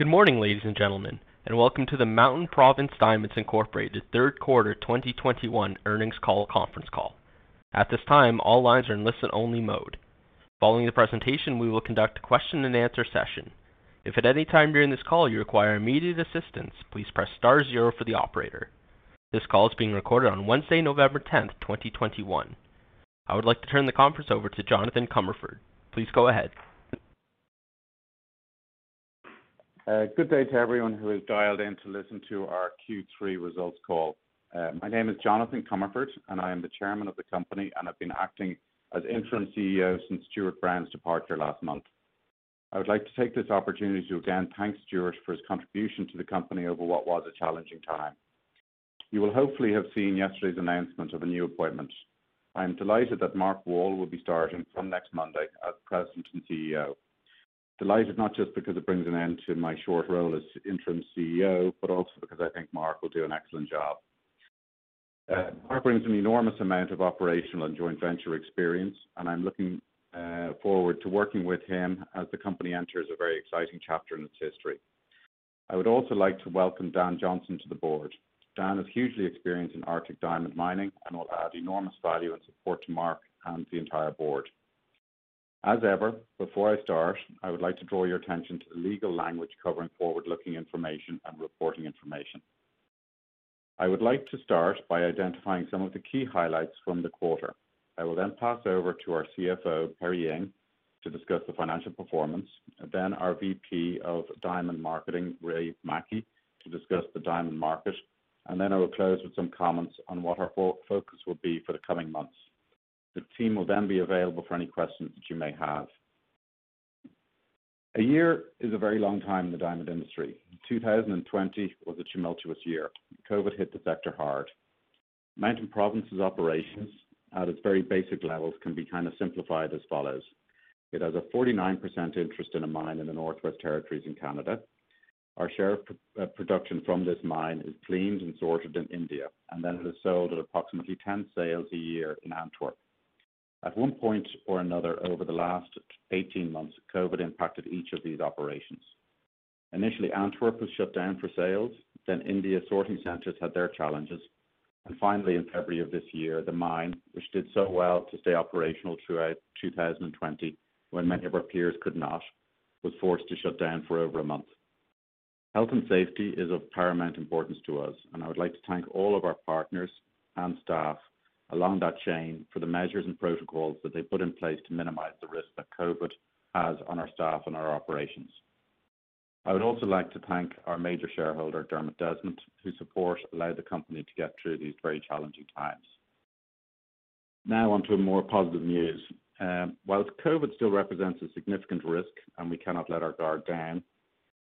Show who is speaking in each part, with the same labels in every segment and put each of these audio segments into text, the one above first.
Speaker 1: Good morning, ladies and gentlemen, and welcome to the Mountain Province Diamonds Incorporated third quarter 2021 earnings call conference call. At this time, all lines are in listen-only mode. Following the presentation, we will conduct a question-and-answer session. If at any time during this call you require immediate assistance, please press star zero for the operator. This call is being recorded on Wednesday, November 10th, 2021. I would like to turn the conference over to Jonathan Comerford. Please go ahead.
Speaker 2: Uh, good day to everyone who has dialed in to listen to our Q3 results call. Uh, my name is Jonathan Comerford, and I am the chairman of the company, and I've been acting as interim CEO since Stuart Brown's departure last month. I would like to take this opportunity to again thank Stuart for his contribution to the company over what was a challenging time. You will hopefully have seen yesterday's announcement of a new appointment. I am delighted that Mark Wall will be starting from next Monday as President and CEO. Delighted not just because it brings an end to my short role as interim CEO, but also because I think Mark will do an excellent job. Uh, Mark brings an enormous amount of operational and joint venture experience, and I'm looking uh, forward to working with him as the company enters a very exciting chapter in its history. I would also like to welcome Dan Johnson to the board. Dan is hugely experienced in Arctic diamond mining and will add enormous value and support to Mark and the entire board. As ever, before I start, I would like to draw your attention to the legal language covering forward-looking information and reporting information. I would like to start by identifying some of the key highlights from the quarter. I will then pass over to our CFO, Perry Ing, to discuss the financial performance, then our VP of diamond marketing, Reid Mackie, to discuss the diamond market, and then I will close with some comments on what our focus will be for the coming months. The team will then be available for any questions that you may have. A year is a very long time in the diamond industry. 2020 was a tumultuous year. COVID hit the sector hard. Mountain Province's operations at its very basic levels can be kind of simplified as follows. It has a 49% interest in a mine in the Northwest Territories in Canada. Our share of pr- uh, production from this mine is cleaned and sorted in India, and then it is sold at approximately 10 sales a year in Antwerp. At one point or another over the last 18 months, COVID impacted each of these operations. Initially, Antwerp was shut down for sales, then India sorting centers had their challenges, and finally, in February of this year, the mine, which did so well to stay operational throughout 2020 when many of our peers could not, was forced to shut down for over a month. Health and safety is of paramount importance to us, and I would like to thank all of our partners and staff along that chain for the measures and protocols that they put in place to minimize the risk that COVID has on our staff and our operations. I would also like to thank our major shareholder, Dermot Desmond, whose support allowed the company to get through these very challenging times. Now on to more positive news. Um, while COVID still represents a significant risk and we cannot let our guard down,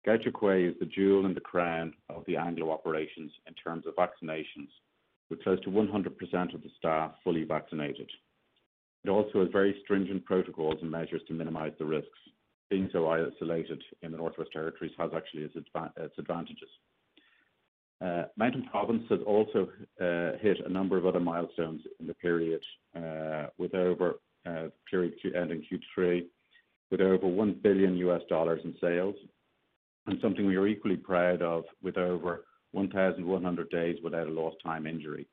Speaker 2: Gahcho is the jewel in the crown of the Anglo operations in terms of vaccinations with close to 100% of the staff fully vaccinated. It also has very stringent protocols and measures to minimize the risks. Being so isolated in the Northwest Territories has actually its, advantages. Uh, Mountain Province has also uh, hit a number of other milestones in the period, uh, with over uh, period ending Q3, with over 1 billion US dollars in sales, and something we are equally proud of, with over 1,100 days without a lost time injury.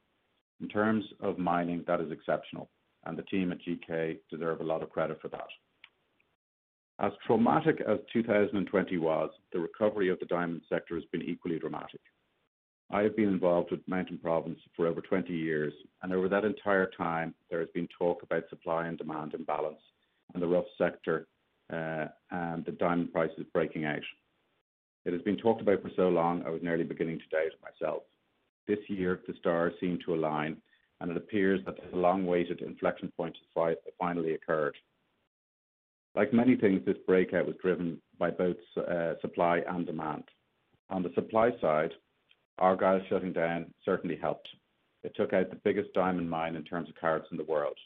Speaker 2: In terms of mining, that is exceptional, and the team at GK deserve a lot of credit for that. As traumatic as 2020 was, the recovery of the diamond sector has been equally dramatic. I have been involved with Mountain Province for over 20 years, and over that entire time, there has been talk about supply and demand imbalance in the rough sector uh, and the diamond prices breaking out. It has been talked about for so long, I was nearly beginning to doubt it myself. This year, the stars seem to align, and it appears that the long-awaited inflection point has finally occurred. Like many things, this breakout was driven by both uh, supply and demand. On the supply side, Argyle shutting down certainly helped. It took out the biggest diamond mine in terms of carats in the world.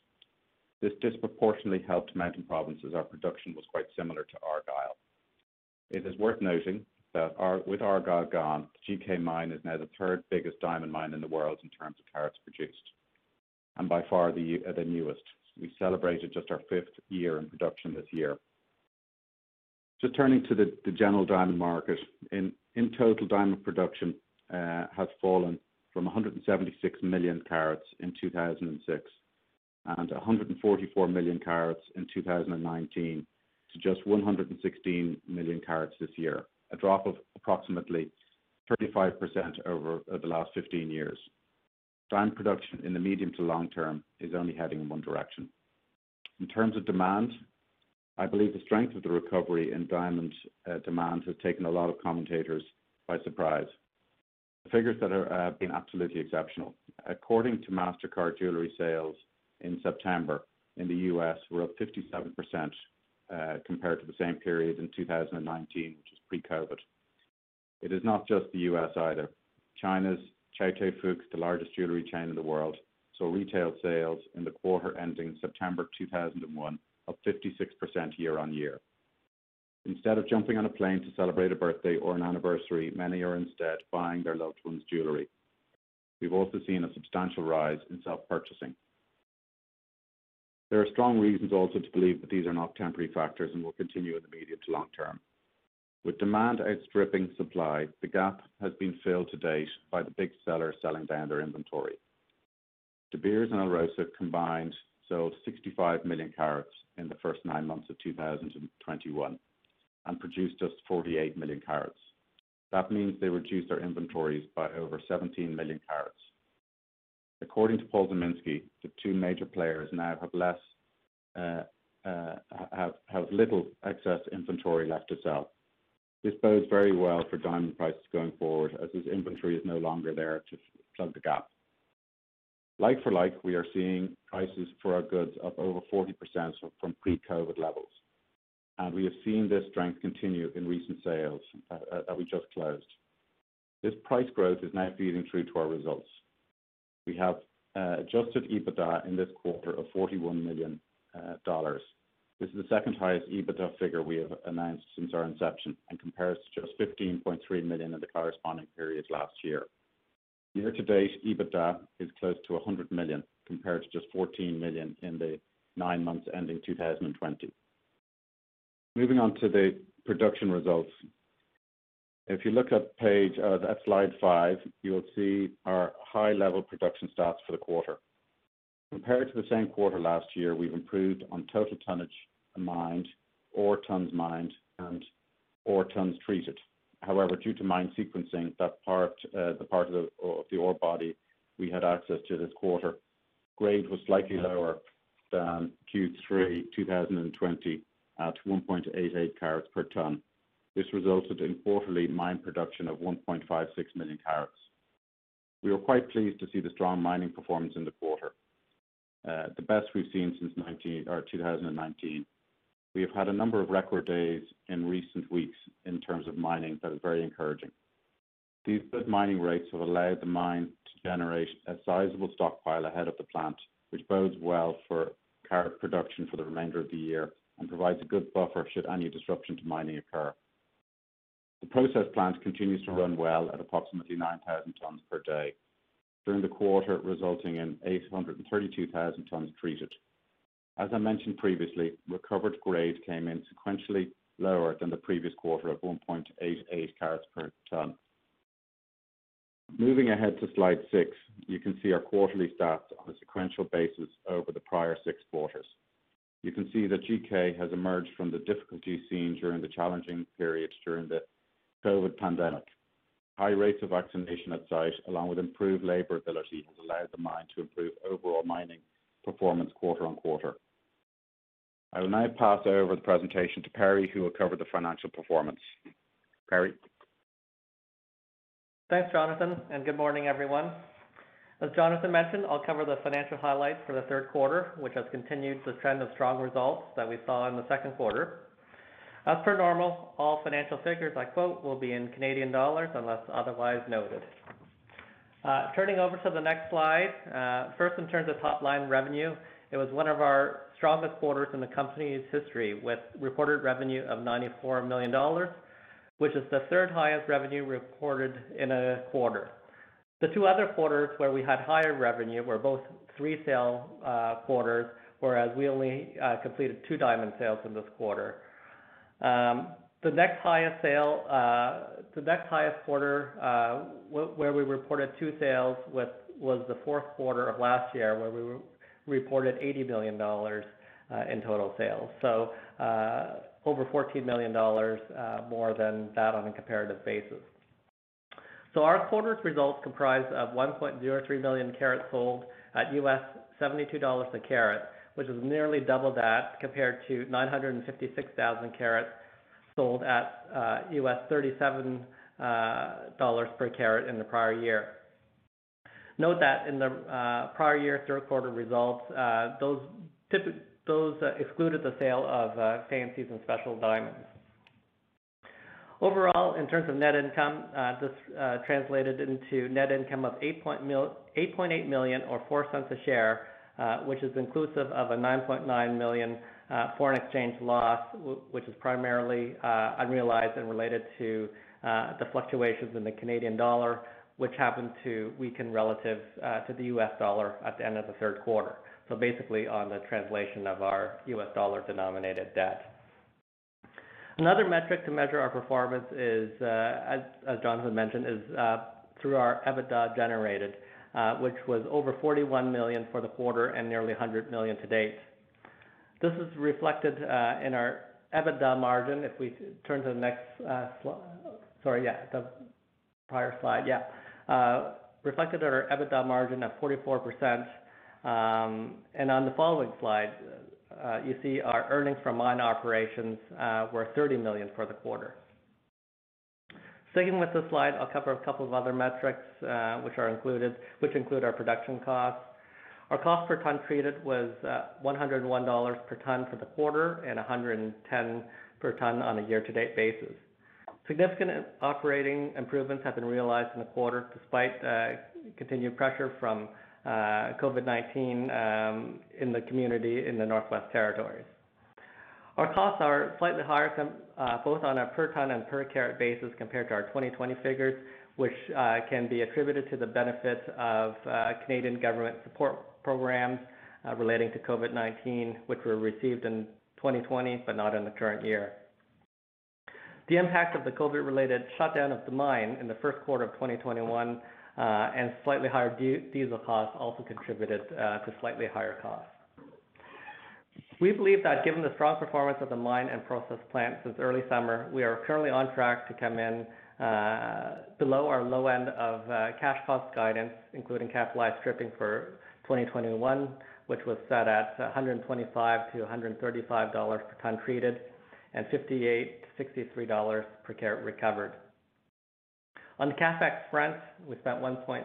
Speaker 2: This disproportionately helped Mountain Province as our production was quite similar to Argyle. It is worth noting that our, with Argyle gone, GK Mine is now the third biggest diamond mine in the world in terms of carats produced, and by far the, uh, the newest. We celebrated just our fifth year in production this year. Just turning to the, the general diamond market. In, in total, diamond production uh, has fallen from 176 million carats in 2006 and 144 million carats in 2019 to just 116 million carats this year a drop of approximately 35% over the last 15 years. Diamond production in the medium to long term is only heading in one direction. In terms of demand, I believe the strength of the recovery in diamond uh, demand has taken a lot of commentators by surprise. The figures that have uh, been absolutely exceptional. According to Mastercard, jewelry sales in September in the U.S. were up 57% uh, compared to the same period in 2019, which pre-COVID. It is not just the U.S. either. China's Chow the largest jewelry chain in the world, saw retail sales in the quarter ending September 2001 up 56% year-on-year. Instead of jumping on a plane to celebrate a birthday or an anniversary, many are instead buying their loved ones jewelry. We've also seen a substantial rise in self-purchasing. There are strong reasons also to believe that these are not temporary factors and will continue in the medium to long term. With demand outstripping supply, the gap has been filled to date by the big sellers selling down their inventory. De Beers and Alrosa combined sold 65 million carats in the first nine months of 2021 and produced just 48 million carats. That means they reduced their inventories by over 17 million carats. According to Paul Zimnisky, the two major players now have uh, uh, little excess inventory left to sell. This bodes very well for diamond prices going forward, as this inventory is no longer there to plug the gap. Like for like, we are seeing prices for our goods up over 40% from pre-COVID levels, and we have seen this strength continue in recent sales uh, uh, that we just closed. This price growth is now feeding through to our results. We have uh, adjusted EBITDA in this quarter of $41 million, this is the second highest EBITDA figure we have announced since our inception and compares to just 15.3 million in the corresponding period last year. Year to date, EBITDA is close to 100 million, compared to just 14 million in the nine months ending 2020. Moving on to the production results. If you look at page uh, slide five, you will see our high-level production stats for the quarter. Compared to the same quarter last year, we've improved on total tonnage mined, ore tons mined, and ore tons treated. However, due to mine sequencing, that part, uh, the part of the ore body we had access to this quarter, grade was slightly lower than Q3 2020 at 1.88 carats per ton. This resulted in quarterly mine production of 1.56 million carats. We were quite pleased to see the strong mining performance in the quarter. Uh, the best we've seen since 19, 2019. We have had a number of record days in recent weeks in terms of mining that is very encouraging. These good mining rates have allowed the mine to generate a sizable stockpile ahead of the plant, which bodes well for carat production for the remainder of the year and provides a good buffer should any disruption to mining occur. The process plant continues to run well at approximately 9,000 tons per day, during the quarter, resulting in 832,000 tons treated. As I mentioned previously, recovered grade came in sequentially lower than the previous quarter at 1.88 carats per ton. Moving ahead to slide six, you can see our quarterly stats on a sequential basis over the prior six quarters. You can see that GK has emerged from the difficulty seen during the challenging period during the COVID pandemic. High rates of vaccination at site, along with improved labor ability, has allowed the mine to improve overall mining performance quarter-on-quarter. I will now pass over the presentation to Perry, who will cover the financial performance. Perry?
Speaker 3: Thanks, Jonathan, and good morning, everyone. As Jonathan mentioned, I'll cover the financial highlights for the third quarter, which has continued the trend of strong results that we saw in the second quarter. As per normal, all financial figures I quote will be in Canadian dollars unless otherwise noted. Uh, turning over to the next slide, uh, first in terms of top-line revenue, it was one of our strongest quarters in the company's history, with reported revenue of 94 million dollars, which is the third highest revenue reported in a quarter. The two other quarters where we had higher revenue were both three sale uh, quarters, whereas we only completed two diamond sales in this quarter. Um, the next highest sale, uh, the next highest quarter uh, where we reported two sales was the fourth quarter of last year, where we reported $80 million uh, in total sales. So over $14 million more than that on a comparative basis. So our quarter's results comprised of 1.03 million carats sold at $72 a carat, which is nearly double that compared to 956,000 carats sold at US uh, $37 uh, per carat in the prior year. Note that in the uh, prior year third quarter results, those excluded the sale of fancies and special diamonds. Overall, in terms of net income, this translated into net income of $8.8 or $0.04 a share uh, which is inclusive of a 9.9 million uh, foreign exchange loss, which is primarily uh, unrealized and related to the fluctuations in the Canadian dollar, which happened to weaken relative to the US dollar at the end of the third quarter. Basically on the translation of our US dollar-denominated debt. Another metric to measure our performance is, as Jonathan mentioned, through our EBITDA generated. Uh, which was over 41 million for the quarter and nearly 100 million to date. This is reflected uh, in our EBITDA margin. If we turn to the next uh, slide. Sorry, yeah, the prior slide. Yeah. Reflected in our EBITDA margin of 44%. Um, on the following slide, you see our earnings from mine operations were 30 million for the quarter. Sticking with this slide, I'll cover a couple of other metrics, uh, which include our production costs. Our cost per ton treated was uh, $101 per ton for the quarter and $110 per ton on a year-to-date basis. Significant operating improvements have been realized in the quarter despite uh, continued pressure from COVID-19 um, in the community in the Northwest Territories. Our costs are slightly higher uh, both on a per ton and per carat basis compared to our 2020 figures, which uh, can be attributed to the benefits of uh, Canadian government support programs relating to COVID-19, which were received in 2020 but not in the current year. The impact of the COVID-related shutdown of the mine in the first quarter of 2021 and slightly higher diesel costs also contributed to slightly higher costs. We believe that given the strong performance of the mine and process plant since early summer, we are currently on track to come in uh, below our low end of uh, cash cost guidance, including capitalized stripping for 2021, which was set at $125-$135 per ton treated and $58-$63 per carat recovered. On the CapEx front, we spent $1.3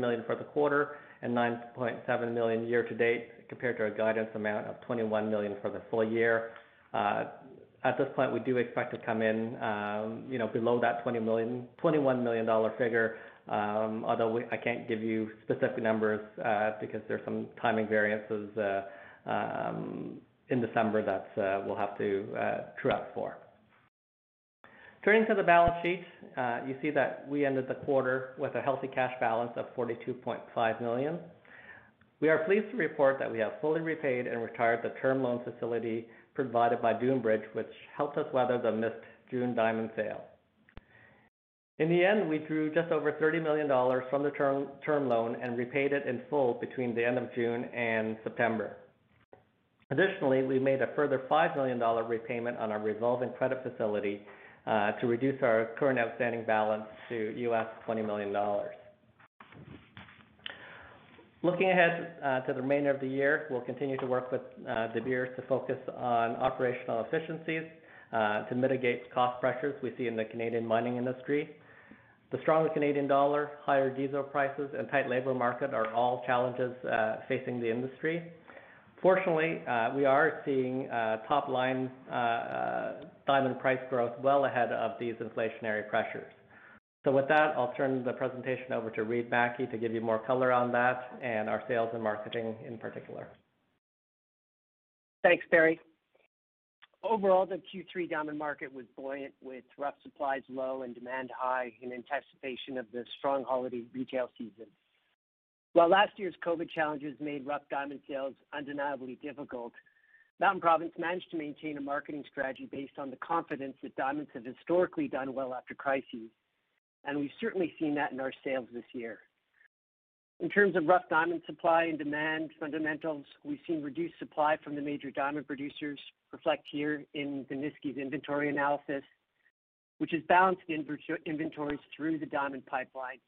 Speaker 3: million for the quarter and $9.7 million year to date, compared to our guidance amount of $21 for the full year. Uh, at this point, we do expect to come in, um, you know, below that $20 $21 million figure, um, although I can't give you specific numbers, uh, because there's some timing variances uh, um, in December that we'll have to true up for. Turning to the balance sheet, you see that we ended the quarter with a healthy cash balance of $42.5 we are pleased to report that we have fully repaid and retired the term loan facility provided by Dunebridge, which helped us weather the missed June diamond sale. In the end, we drew just over 30 million dollars from the term, loan and repaid it in full between the end of June and September. Additionally, we made a further 5 million dollar repayment on our revolving credit facility uh, to reduce our current outstanding balance to US $20 million. Looking ahead uh, to the remainder of the year, we'll continue to work with uh, De Beers to focus on operational efficiencies uh, to mitigate cost pressures we see in the Canadian mining industry. The stronger Canadian dollar, higher diesel prices, and tight labor market are all challenges facing the industry. Fortunately, we are seeing top line diamond price growth well ahead of these inflationary pressures. With that, I'll turn the presentation over to Reid Mackie to give you more color on that and our sales and marketing in particular.
Speaker 4: Thanks, Perry. Overall, the Q3 diamond market was buoyant with rough supplies low and demand high in anticipation of the strong holiday retail season. While last year's COVID challenges made rough diamond sales undeniably difficult, Mountain Province managed to maintain a marketing strategy based on the confidence that diamonds have historically done well after crises and we've certainly seen that in our sales this year. In terms of rough diamond supply and demand fundamentals, we've seen reduced supply from the major diamond producers reflect here in Zimnisky's inventory analysis, which has balanced inventories through the diamond pipeline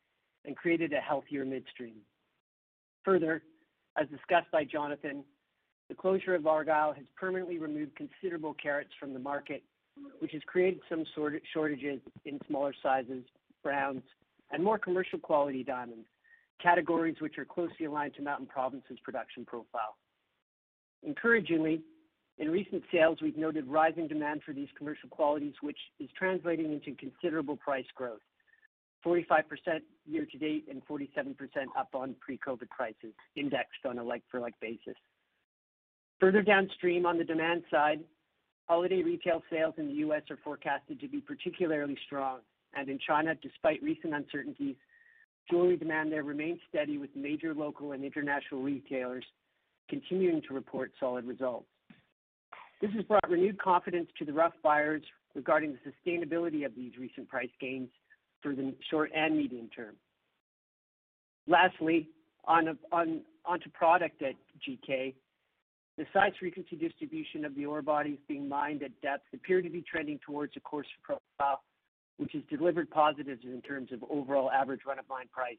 Speaker 4: and created a healthier midstream. Further, as discussed by Jonathan, the closure of Argyle has permanently removed considerable carats from the market, which has created some shortages in smaller sizes browns, and more commercial quality diamonds, categories which are closely aligned to Mountain Province's production profile. Encouragingly, in recent sales, we've noted rising demand for these commercial qualities, which is translating into considerable price growth, 45% year to date and 47% up on pre-COVID prices, indexed on a like-for-like basis. Further downstream on the demand side, holiday retail sales in the U.S. are forecasted to be particularly strong, and in China, despite recent uncertainties, jewelry demand there remains steady, with major local and international retailers continuing to report solid results. This has brought renewed confidence to the rough buyers regarding the sustainability of these recent price gains for the short and medium term. Lastly, on, onto product at GK, the size frequency distribution of the ore bodies being mined at depth appear to be trending towards a coarser profile which has delivered positives in terms of overall average run-of-mine price.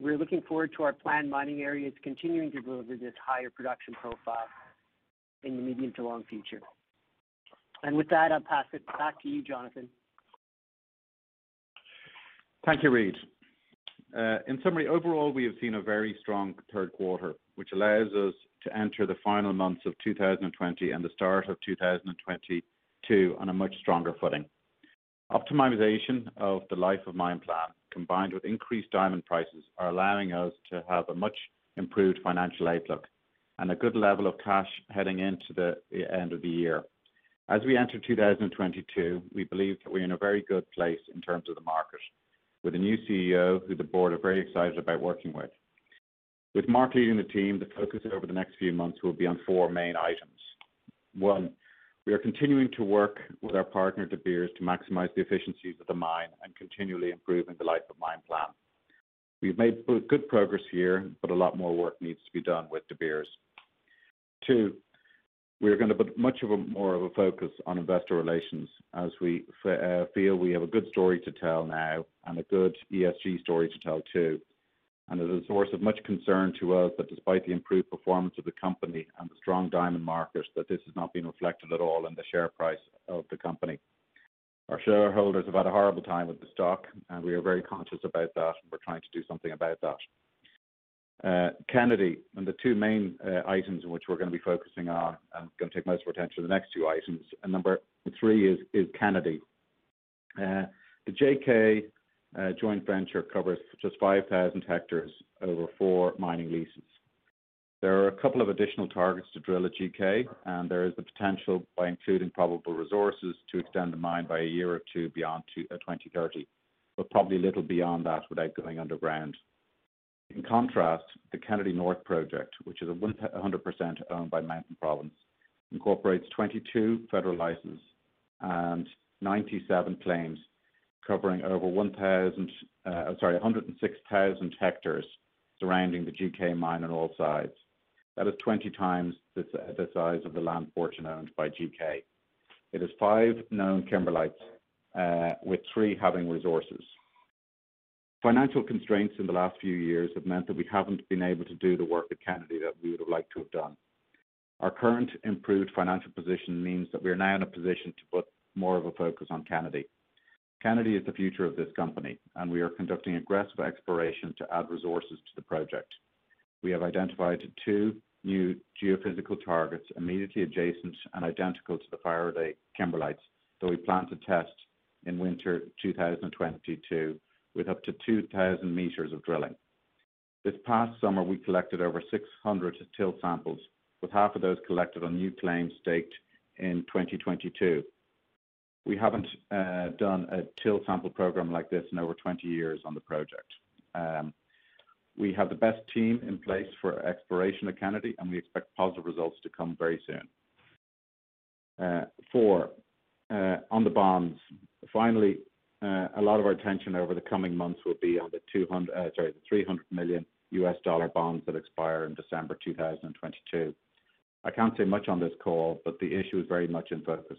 Speaker 4: We're looking forward to our planned mining areas continuing to deliver this higher production profile in the medium to long future. And With that, I'll pass it back to you, Jonathan.
Speaker 2: Thank you, Reid. Uh, in summary, overall, we have seen a very strong third quarter, which allows us to enter the final months of 2020 and the start of 2022 on a much stronger footing. Optimization of the life of mine plan, combined with increased diamond prices, are allowing us to have a much improved financial outlook and a good level of cash heading into the end of the year. As we enter 2022, we believe that we're in a very good place in terms of the market, with a new CEO who the board are very excited about working with. With Mark leading the team, the focus over the next few months will be on four main items. One, we are continuing to work with our partner, De Beers, to maximize the efficiencies of the mine and continually improving the life of mine plan. We've made good progress here, but a lot more work needs to be done with De Beers. Two, we are going to put much of a, more of a focus on investor relations as we uh, feel we have a good story to tell now and a good ESG story to tell too, and it is a source of much concern to us that despite the improved performance of the company and the strong diamond market, that this has not been reflected at all in the share price of the company. Our shareholders have had a horrible time with the stock, and we are very conscious about that, and we're trying to do something about that. Uh, Kennady and the two main uh, items in which we're gonna be focusing on, and gonna take most of our attention to the next two items. and Number three is Kennady. Uh, the GK uh, joint venture covers just 5,000 hectares over four mining leases. There are a couple of additional targets to drill at GK, and there is the potential, by including probable resources, to extend the mine by a year or two beyond to, uh, 2030, but probably little beyond that without going underground. In contrast, the Kennady North project, which is 100% owned by Mountain Province, incorporates 22 federal licenses and 97 claims covering over 1,000, uh, sorry, 106,000 hectares surrounding the GK mine on all sides. That is 20 times the, the size of the land portion owned by GK. It has five known kimberlites, uh, with three having resources. Financial constraints in the last few years have meant that we haven't been able to do the work at Kennady that we would have liked to have done. Our current improved financial position means that we are now in a position to put more of a focus on Kennady. Kennady is the future of this company, and we are conducting aggressive exploration to add resources to the project. We have identified two new geophysical targets immediately adjacent and identical to the Faraday kimberlites that we plan to test in winter 2022 with up to 2,000 meters of drilling. This past summer, we collected over 600 till samples, with half of those collected on new claims staked in 2022 we haven't uh, done a till sample program like this in over 20 years on the project. Um, we have the best team in place for exploration at Kennady, and we expect positive results to come very soon. Uh, four, uh, on the bonds. Finally, uh, a lot of our attention over the coming months will be on the 200, uh, sorry, the 300 million US dollar bonds that expire in December 2022. I can't say much on this call, but the issue is very much in focus.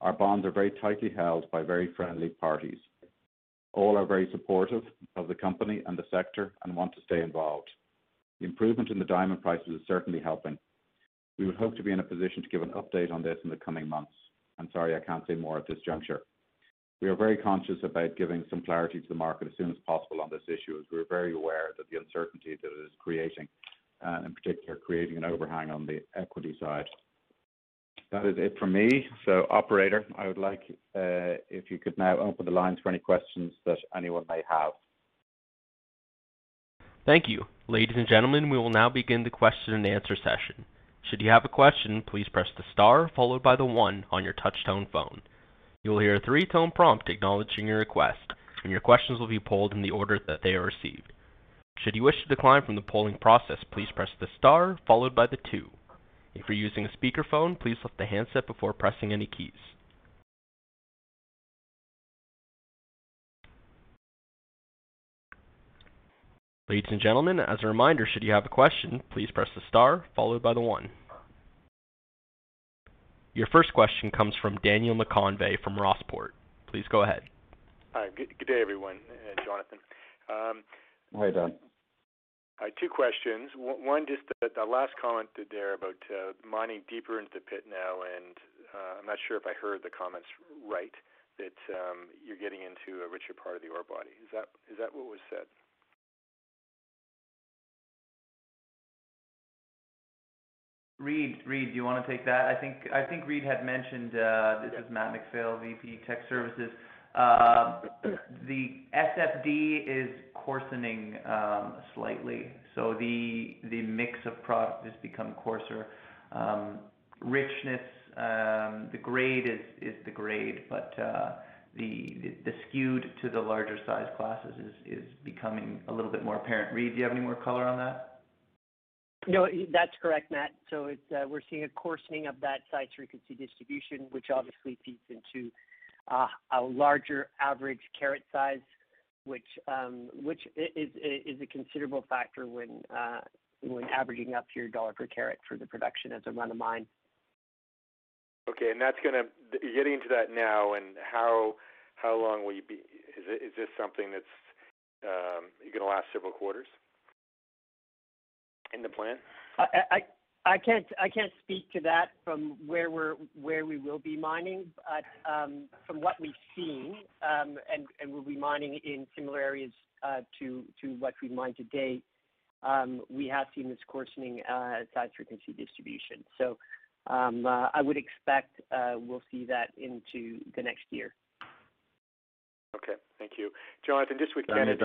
Speaker 2: Our bonds are very tightly held by very friendly parties. All are very supportive of the company and the sector and want to stay involved. The improvement in the diamond prices is certainly helping. We would hope to be in a position to give an update on this in the coming months. I'm sorry, I can't say more at this juncture. We are very conscious about giving some clarity to the market as soon as possible on this issue, as we're very aware that the uncertainty that it is creating, and in particular, creating an overhang on the equity side. That is it from me. Operator, I would like uh, if you could now open the lines for any questions that anyone may have.
Speaker 1: Thank you. Ladies and gentlemen, we will now begin the question and answer session. Should you have a question, please press the star followed by the one on your touch-tone phone. You will hear a three-tone prompt acknowledging your request, and your questions will be polled in the order that they are received. Should you wish to decline from the polling process, please press the star followed by the two. If you're using a speakerphone, please lift the handset before pressing any keys. Ladies and gentlemen, as a reminder, should you have a question, please press the star followed by the one. Your first question comes from Daniel McConvey from Rossport. Please go ahead.
Speaker 5: Hi. Good, good day, everyone. Uh, Jonathan. Um,
Speaker 2: Hi, Don.
Speaker 5: Two questions. One, just the last comment there about uh, mining deeper into the pit now, and uh, I'm not sure if I heard the comments right, that um, you're getting into a richer part of the ore body. Is that what was said?
Speaker 6: Reid, do you wanna take that? I think Reid had mentioned. Uh, this is Matt McPhail, VP Tech Services. The SFD is coarsening um, slightly, so the mix of product has become coarser. Um, richness, um, the grade is the grade, but uh, the skewed to the larger size classes is becoming a little bit more apparent. Reid, do you have any more color on that?
Speaker 4: No, that's correct, Matt. It's, uh, we're seeing a coarsening of that size frequency distribution, which obviously feeds into uh, a larger average carat size, which um, which is is a considerable factor when uh, when averaging up your dollar per carat for the production as a run of mine.
Speaker 5: Okay, and that's gonna get getting into that now, and how how long will you be? Is it, is this something that's um, gonna last several quarters in the plan?
Speaker 4: I, I I can't I can't speak to that from where we're where we will be mining, but um, from what we've seen, um, and and we'll be mining in similar areas uh, to to what we mined to date. Um, we have seen this coarsening uh, size frequency distribution, so um, uh, I would expect uh, we'll see that into the next year.
Speaker 5: Okay, thank you, Jonathan. Just with Kennady.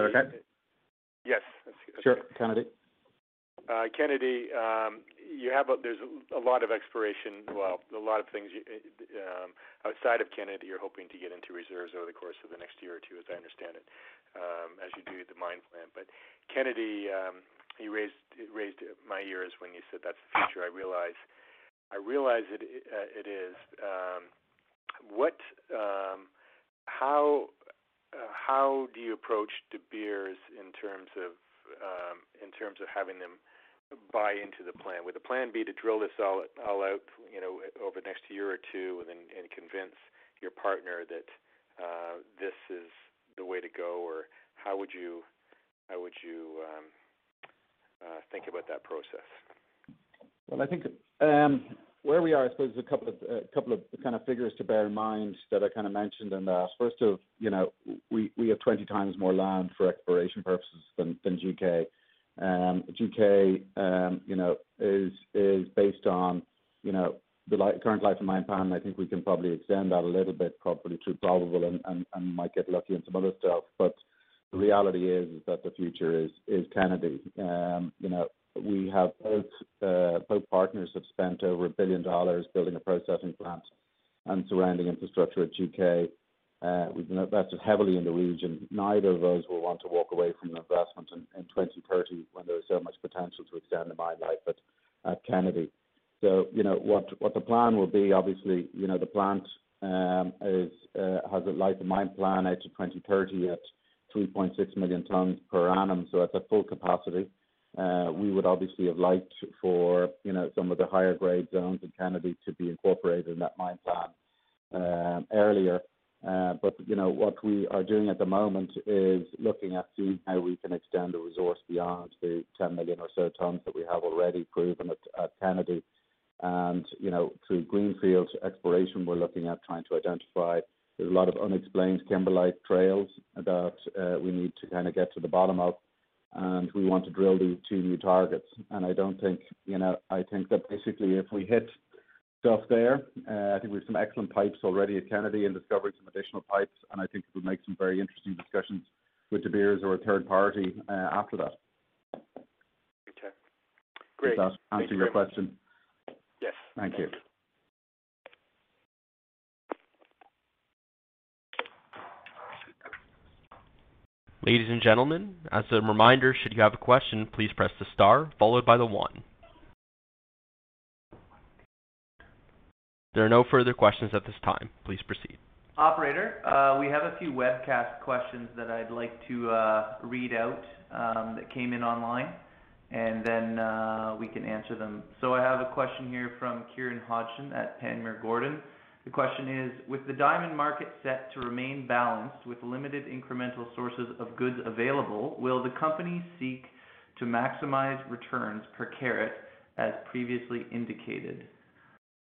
Speaker 5: Yes. That's, that's sure,
Speaker 2: Kennady. Uh,
Speaker 5: Kennady, um, you have a, there's a lot of exploration. Well, a lot of things you, um, outside of Canada that you're hoping to get into reserves over the course of the next year or two, as I understand it, um, as you do the mine plan. But Kennady, um, you raised raised my ears when you said that's the future. I realize, I realize it uh, it is. Um, what, um, how, uh, how do you approach De Beers in terms of um, in terms of having them buy into the plan? Would the plan be to drill this all all out, you know, over the next year or two, and then and convince your partner that uh, this is the way to go, or how would you how would you um, uh, think about that process?
Speaker 2: Well, I think um, where we are, I suppose, is a couple of a couple of kind of figures to bear in mind that I kind of mentioned. And that first of, you know, we we have 20 times more land for exploration purposes than than GK. Um, GK, um, you know, is based on, you know, the current life of mine plan. I think we can probably extend that a little bit, probably to probable and might get lucky on some other stuff. The reality is that the future is Kennady. Um, you know, we have both uh, partners have spent over $1 billion building a processing plant and surrounding infrastructure at GK. Uh, we've invested heavily in the region. Neither of us will want to walk away from an investment in 2030 when there is so much potential to extend the mine life at Kennady. You know, what the plan will be, obviously, you know, the plant um, uh, has a life of mine plan out to 2030 at 3.6 million tons per annum, so that's at full capacity. Uh, we would obviously have liked for, you know, some of the higher grade zones in Kennady to be incorporated in that mine plan um, earlier. Uh, but, you know, what we are doing at the moment is looking at seeing how we can extend the resource beyond the 10 million or so tons that we have already proven at Kennady, And, you know, through greenfield exploration, we're looking at trying to identify. There's a lot of unexplained kimberlite trails that uh, we need to kind of get to the bottom of, and we want to drill these two new targets. And I don't think, you know, I think that basically if we hit stuff there. Uh, I think we have some excellent pipes already at Kennady and discovering some additional pipes, and I think it would make some very interesting discussions with De Beers or a third party uh, after that.
Speaker 5: Okay. Great. Does
Speaker 2: that answer
Speaker 5: your
Speaker 2: question?
Speaker 5: Yes.
Speaker 2: Thank you.
Speaker 1: Ladies and gentlemen, as a reminder, should you have a question, please press the star followed by the one. There are no further questions at this time. Please proceed.
Speaker 3: Operator, uh, we have a few webcast questions that I'd like to uh, read out um, that came in online, and then uh, we can answer them. So I have a question here from Kieran Hodgson at Panmure Gordon. The question is, with the diamond market set to remain balanced with limited incremental sources of goods available, will the company seek to maximize returns per carat as previously indicated?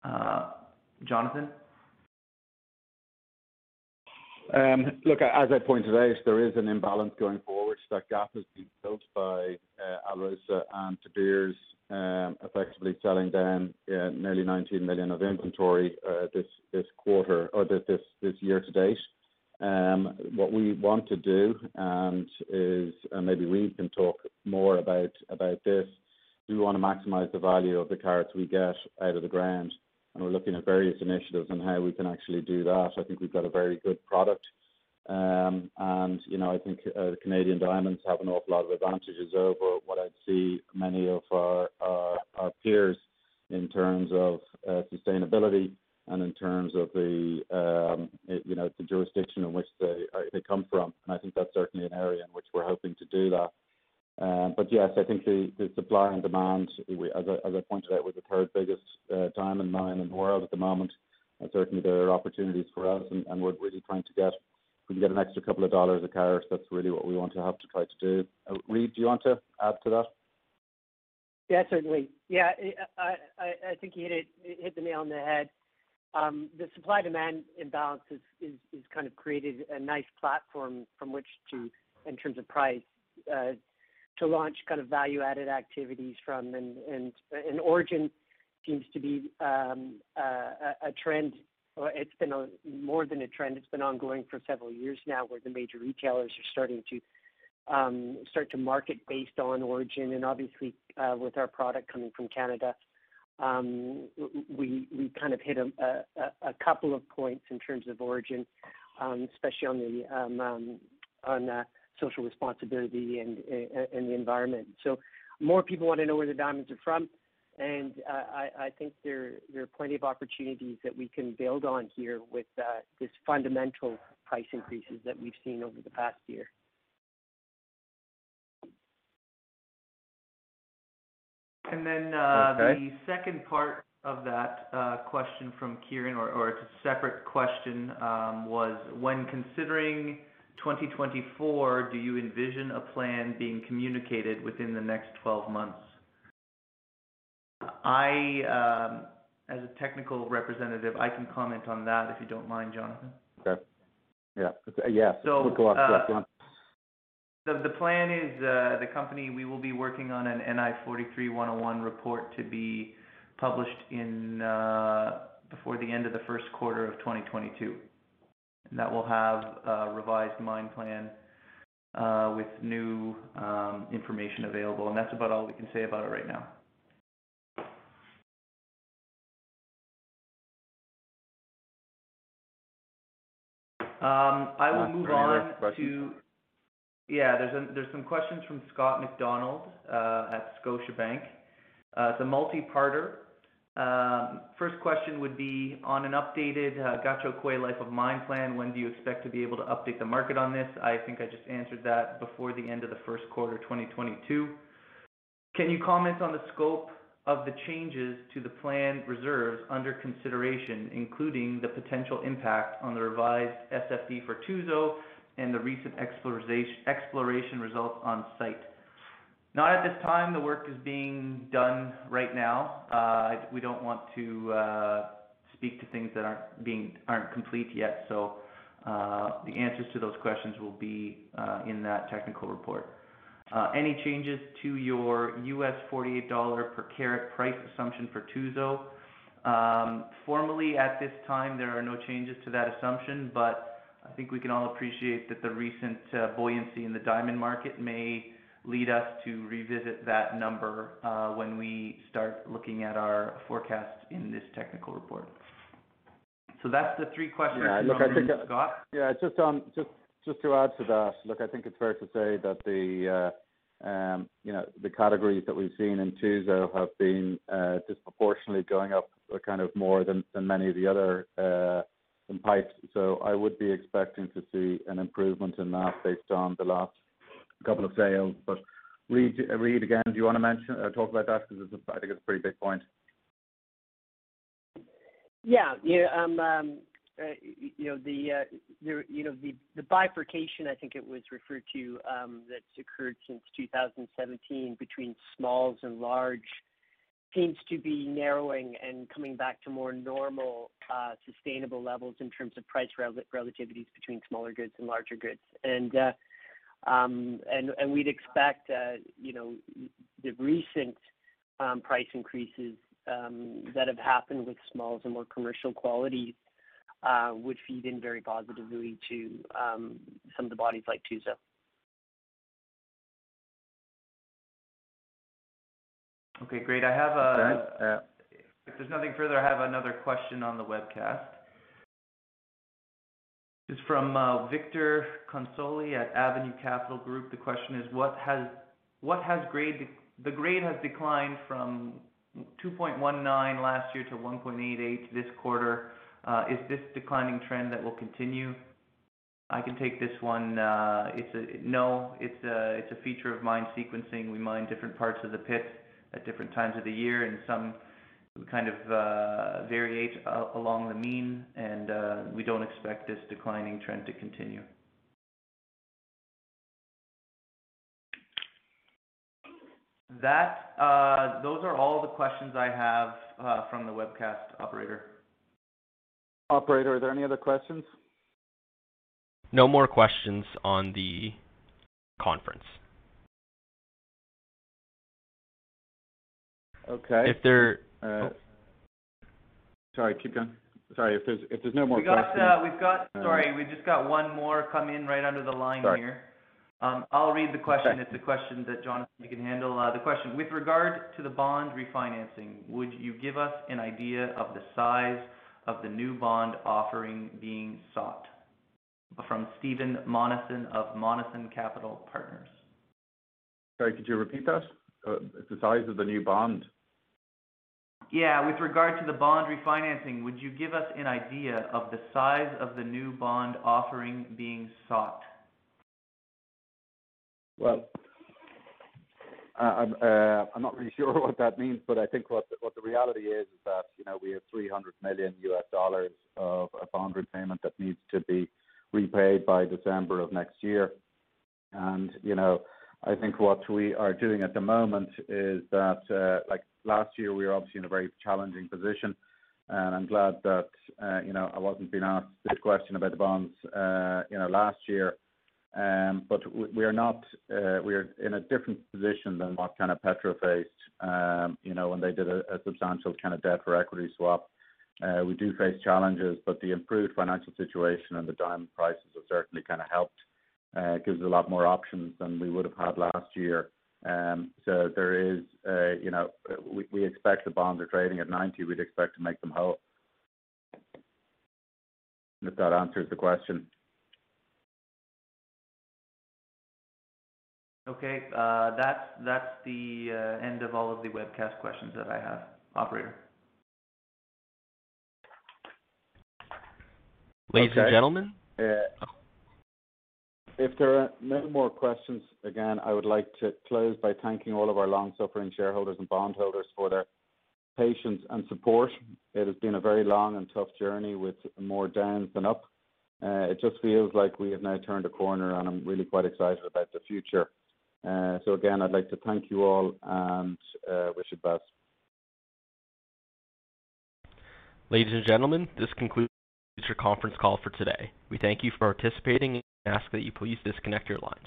Speaker 3: Uh, Jonathan?
Speaker 2: Um, look, as I pointed out, there is an imbalance going forward. That gap has been built by uh, Alrosa and De Beers um, effectively selling down uh, nearly 19 million of inventory uh, this this quarter or this this year to date. Um, what we want to do is, uh, maybe we can talk more about about this, we want to maximize the value of the carats we get out of the ground and we're looking at various initiatives on how we can actually do that. I think we've got a very good product. Um, and you know, I think uh, Canadian diamonds have an awful lot of advantages over what I'd see many of our our, our peers in terms of uh, sustainability and in terms of the um, it, you know the jurisdiction in which they uh, they come from. And I think that's certainly an area in which we're hoping to do that. Uh, but yes, I think the, the supply and demand, we, as, I, as I pointed out, was the third biggest uh, time in mine in the world at the moment. And certainly there are opportunities for us, and, and we're really trying to get we can get an extra couple of dollars a carat. That's really what we want to have to try to do. Uh, Reid, do you want to add to that?
Speaker 4: Yeah, certainly. Yeah, I, I, I think you hit it hit the nail on the head. Um, the supply demand imbalance is, is, is kind of created a nice platform from which to, in terms of price, uh, to launch kind of value added activities from and and an Origin seems to be um, a trend. It's been more than a trend. It's been ongoing for several years now, where the major retailers are starting to um, start to market based on origin. And obviously, uh, with our product coming from Canada, um, we kind of hit a couple of points in terms of origin, especially on uh, social responsibility uh, and the environment. So more people want to know where the diamonds are from and uh, I, I, think there, there are plenty of opportunities that we can build on here with uh, this fundamental price increases that we've seen over the past year.
Speaker 3: And then uh, okay. the second part of that uh, question from Kieran, or, or it's a separate question, um, was when considering 2024, do you envision a plan being communicated within the next 12 months? I, um, as a technical representative, I can comment on that if you don't mind, Jonathan.
Speaker 2: Okay. Yeah. Uh, yeah.
Speaker 3: So, uh, the, the plan is, uh, the company, we will be working on an NI 43-101 report to be published in, uh, before the end of the first quarter of 2022. And that will have a revised mine plan, uh, with new um, information available, and that's about all we can say about it right now. Um, I will move on to. Yeah, there's some questions from Scott MacDonald uh, at Scotiabank. Uh, it's a multi-parter. Um, first question would be on an updated uh, Gahcho Kué life of mine plan, when do you expect to be able to update the market on this? I think I just answered that before the end of the first quarter 2022. Can you comment on the scope of the changes to the planned reserves under consideration, including the potential impact on the revised SFD for Tuzo and the recent exploration results on site. Not at this time. The work is being done right now. Uh, we don't want to uh, speak to things that aren't complete yet. Uh, the answers to those questions will be in that technical report. Uh, any changes to your U.S. $48 per carat price assumption for Tuzo? Um, formally, at this time, there are no changes to that assumption, but I think we can all appreciate that the recent uh, buoyancy in the diamond market may lead us to revisit that number uh, when we start looking at our forecast in this technical report. So That's the three questions. Yeah. Look, I
Speaker 2: think. From Scott. Yeah, just um, just to add to that, look, I think it's fair to say that the, um, you know, the categories that we've seen in Tuzo have been uh, disproportionately going up uh, kind of more than than many of the other uh, in pipes. I would be expecting to see an improvement in that based on the last couple of sales. But Reid, again, do you wanna mention uh, talk about that? Because I think it's a pretty big point.
Speaker 4: Yeah. You um, um, uh, you know, uh, the bifurcation, I think it was referred to, um, that's occurred since 2017 between smalls and large seems to be narrowing and coming back to more normal, uh, sustainable levels in terms of price relativities between smaller goods and larger goods. Um, we'd expect, you know, the recent um, price increases that have happened with smalls and more commercial qualities uh, would feed in very positively to um, some of the bodies like Tuzo.
Speaker 3: Okay, great. I have a. Uh, if there's nothing further, I have another question on the webcast. This is from uh, Victor Consoli at Avenue Capital Group. The question is, what has what has grade de- the grade has declined from 2.19 last year to 1.88 this quarter. Uh, is this declining trend that will continue? I can take this one. Uh, no, it's a feature of mine sequencing. We mine different parts of the pit at different times of the year, and some kind of uh, variate along the mean, and we don't expect this declining trend to continue. Those are all the questions I have from the webcast operator.
Speaker 2: Operator, are there any other questions?
Speaker 1: No more questions on the conference.
Speaker 2: Okay. If there- Uh- oh. Sorry, keep going. Sorry, if there's no more questions.
Speaker 3: Uh, uh, sorry, we just got one more come in right under the line here. Um, I'll read the question. Okay. It's a question that, Jonathan, you can handle. Uh, the question: With regard to the bond refinancing, would you give us an idea of the size of the new bond offering being sought. From Stephen Monison of Monison Capital Partners.
Speaker 2: Sorry, could you repeat that? Uh, the size of the new bond.
Speaker 3: Yeah. With regard to the bond refinancing, would you give us an idea of the size of the new bond offering being sought?
Speaker 2: Well, I'm, uh, I'm not really sure what that means, but I think what the, what the reality is is that you know we have 300 million US dollars of a bond repayment that needs to be repaid by December of next year, and you know I think what we are doing at the moment is that uh, like last year we were obviously in a very challenging position, and I'm glad that uh, you know I wasn't being asked this question about the bonds uh, you know last year um, but We are not—we uh, are in a different position than what kind of Petra faced, um, you know, when they did a substantial kind of debt for equity swap. Uh, we do face challenges, but the improved financial situation and the diamond prices have certainly kind of helped, uh, gives us a lot more options than we would have had last year. Um, so There is, you know, we expect the bonds are trading at 90. We'd expect to make them whole. If that answers the question.
Speaker 3: Okay. Uh, that's the uh, end of all of the webcast questions that I have. Operator. Ladies and gentlemen. Uh, if there are no more questions, again, I would like to close by thanking all of our long-suffering shareholders and bondholders for their patience and support. It has been a very long and tough journey with more downs than up. It just feels like we have now turned a corner, and I'm really quite excited about the future. Uh, so again, I'd like to thank you all and uh, wish you best. Ladies and gentlemen, this concludes your conference call for today. We thank you for participating and ask that you please disconnect your lines.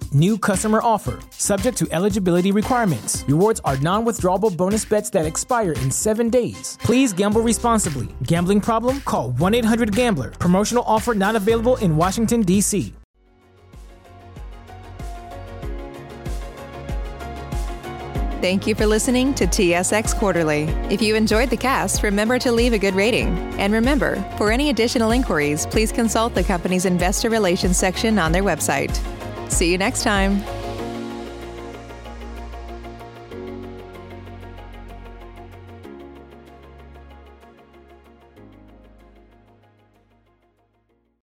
Speaker 3: New customer offer. Subject to eligibility requirements. Rewards are non withdrawable bonus bets that expire in seven days. Please gamble responsibly. Gambling problem? Call 1 800 Gambler. Promotional offer not available in Washington, D.C. Thank you for listening to TSX Quarterly. If you enjoyed the cast, remember to leave a good rating. And remember, for any additional inquiries, please consult the company's investor relations section on their website. See you next time.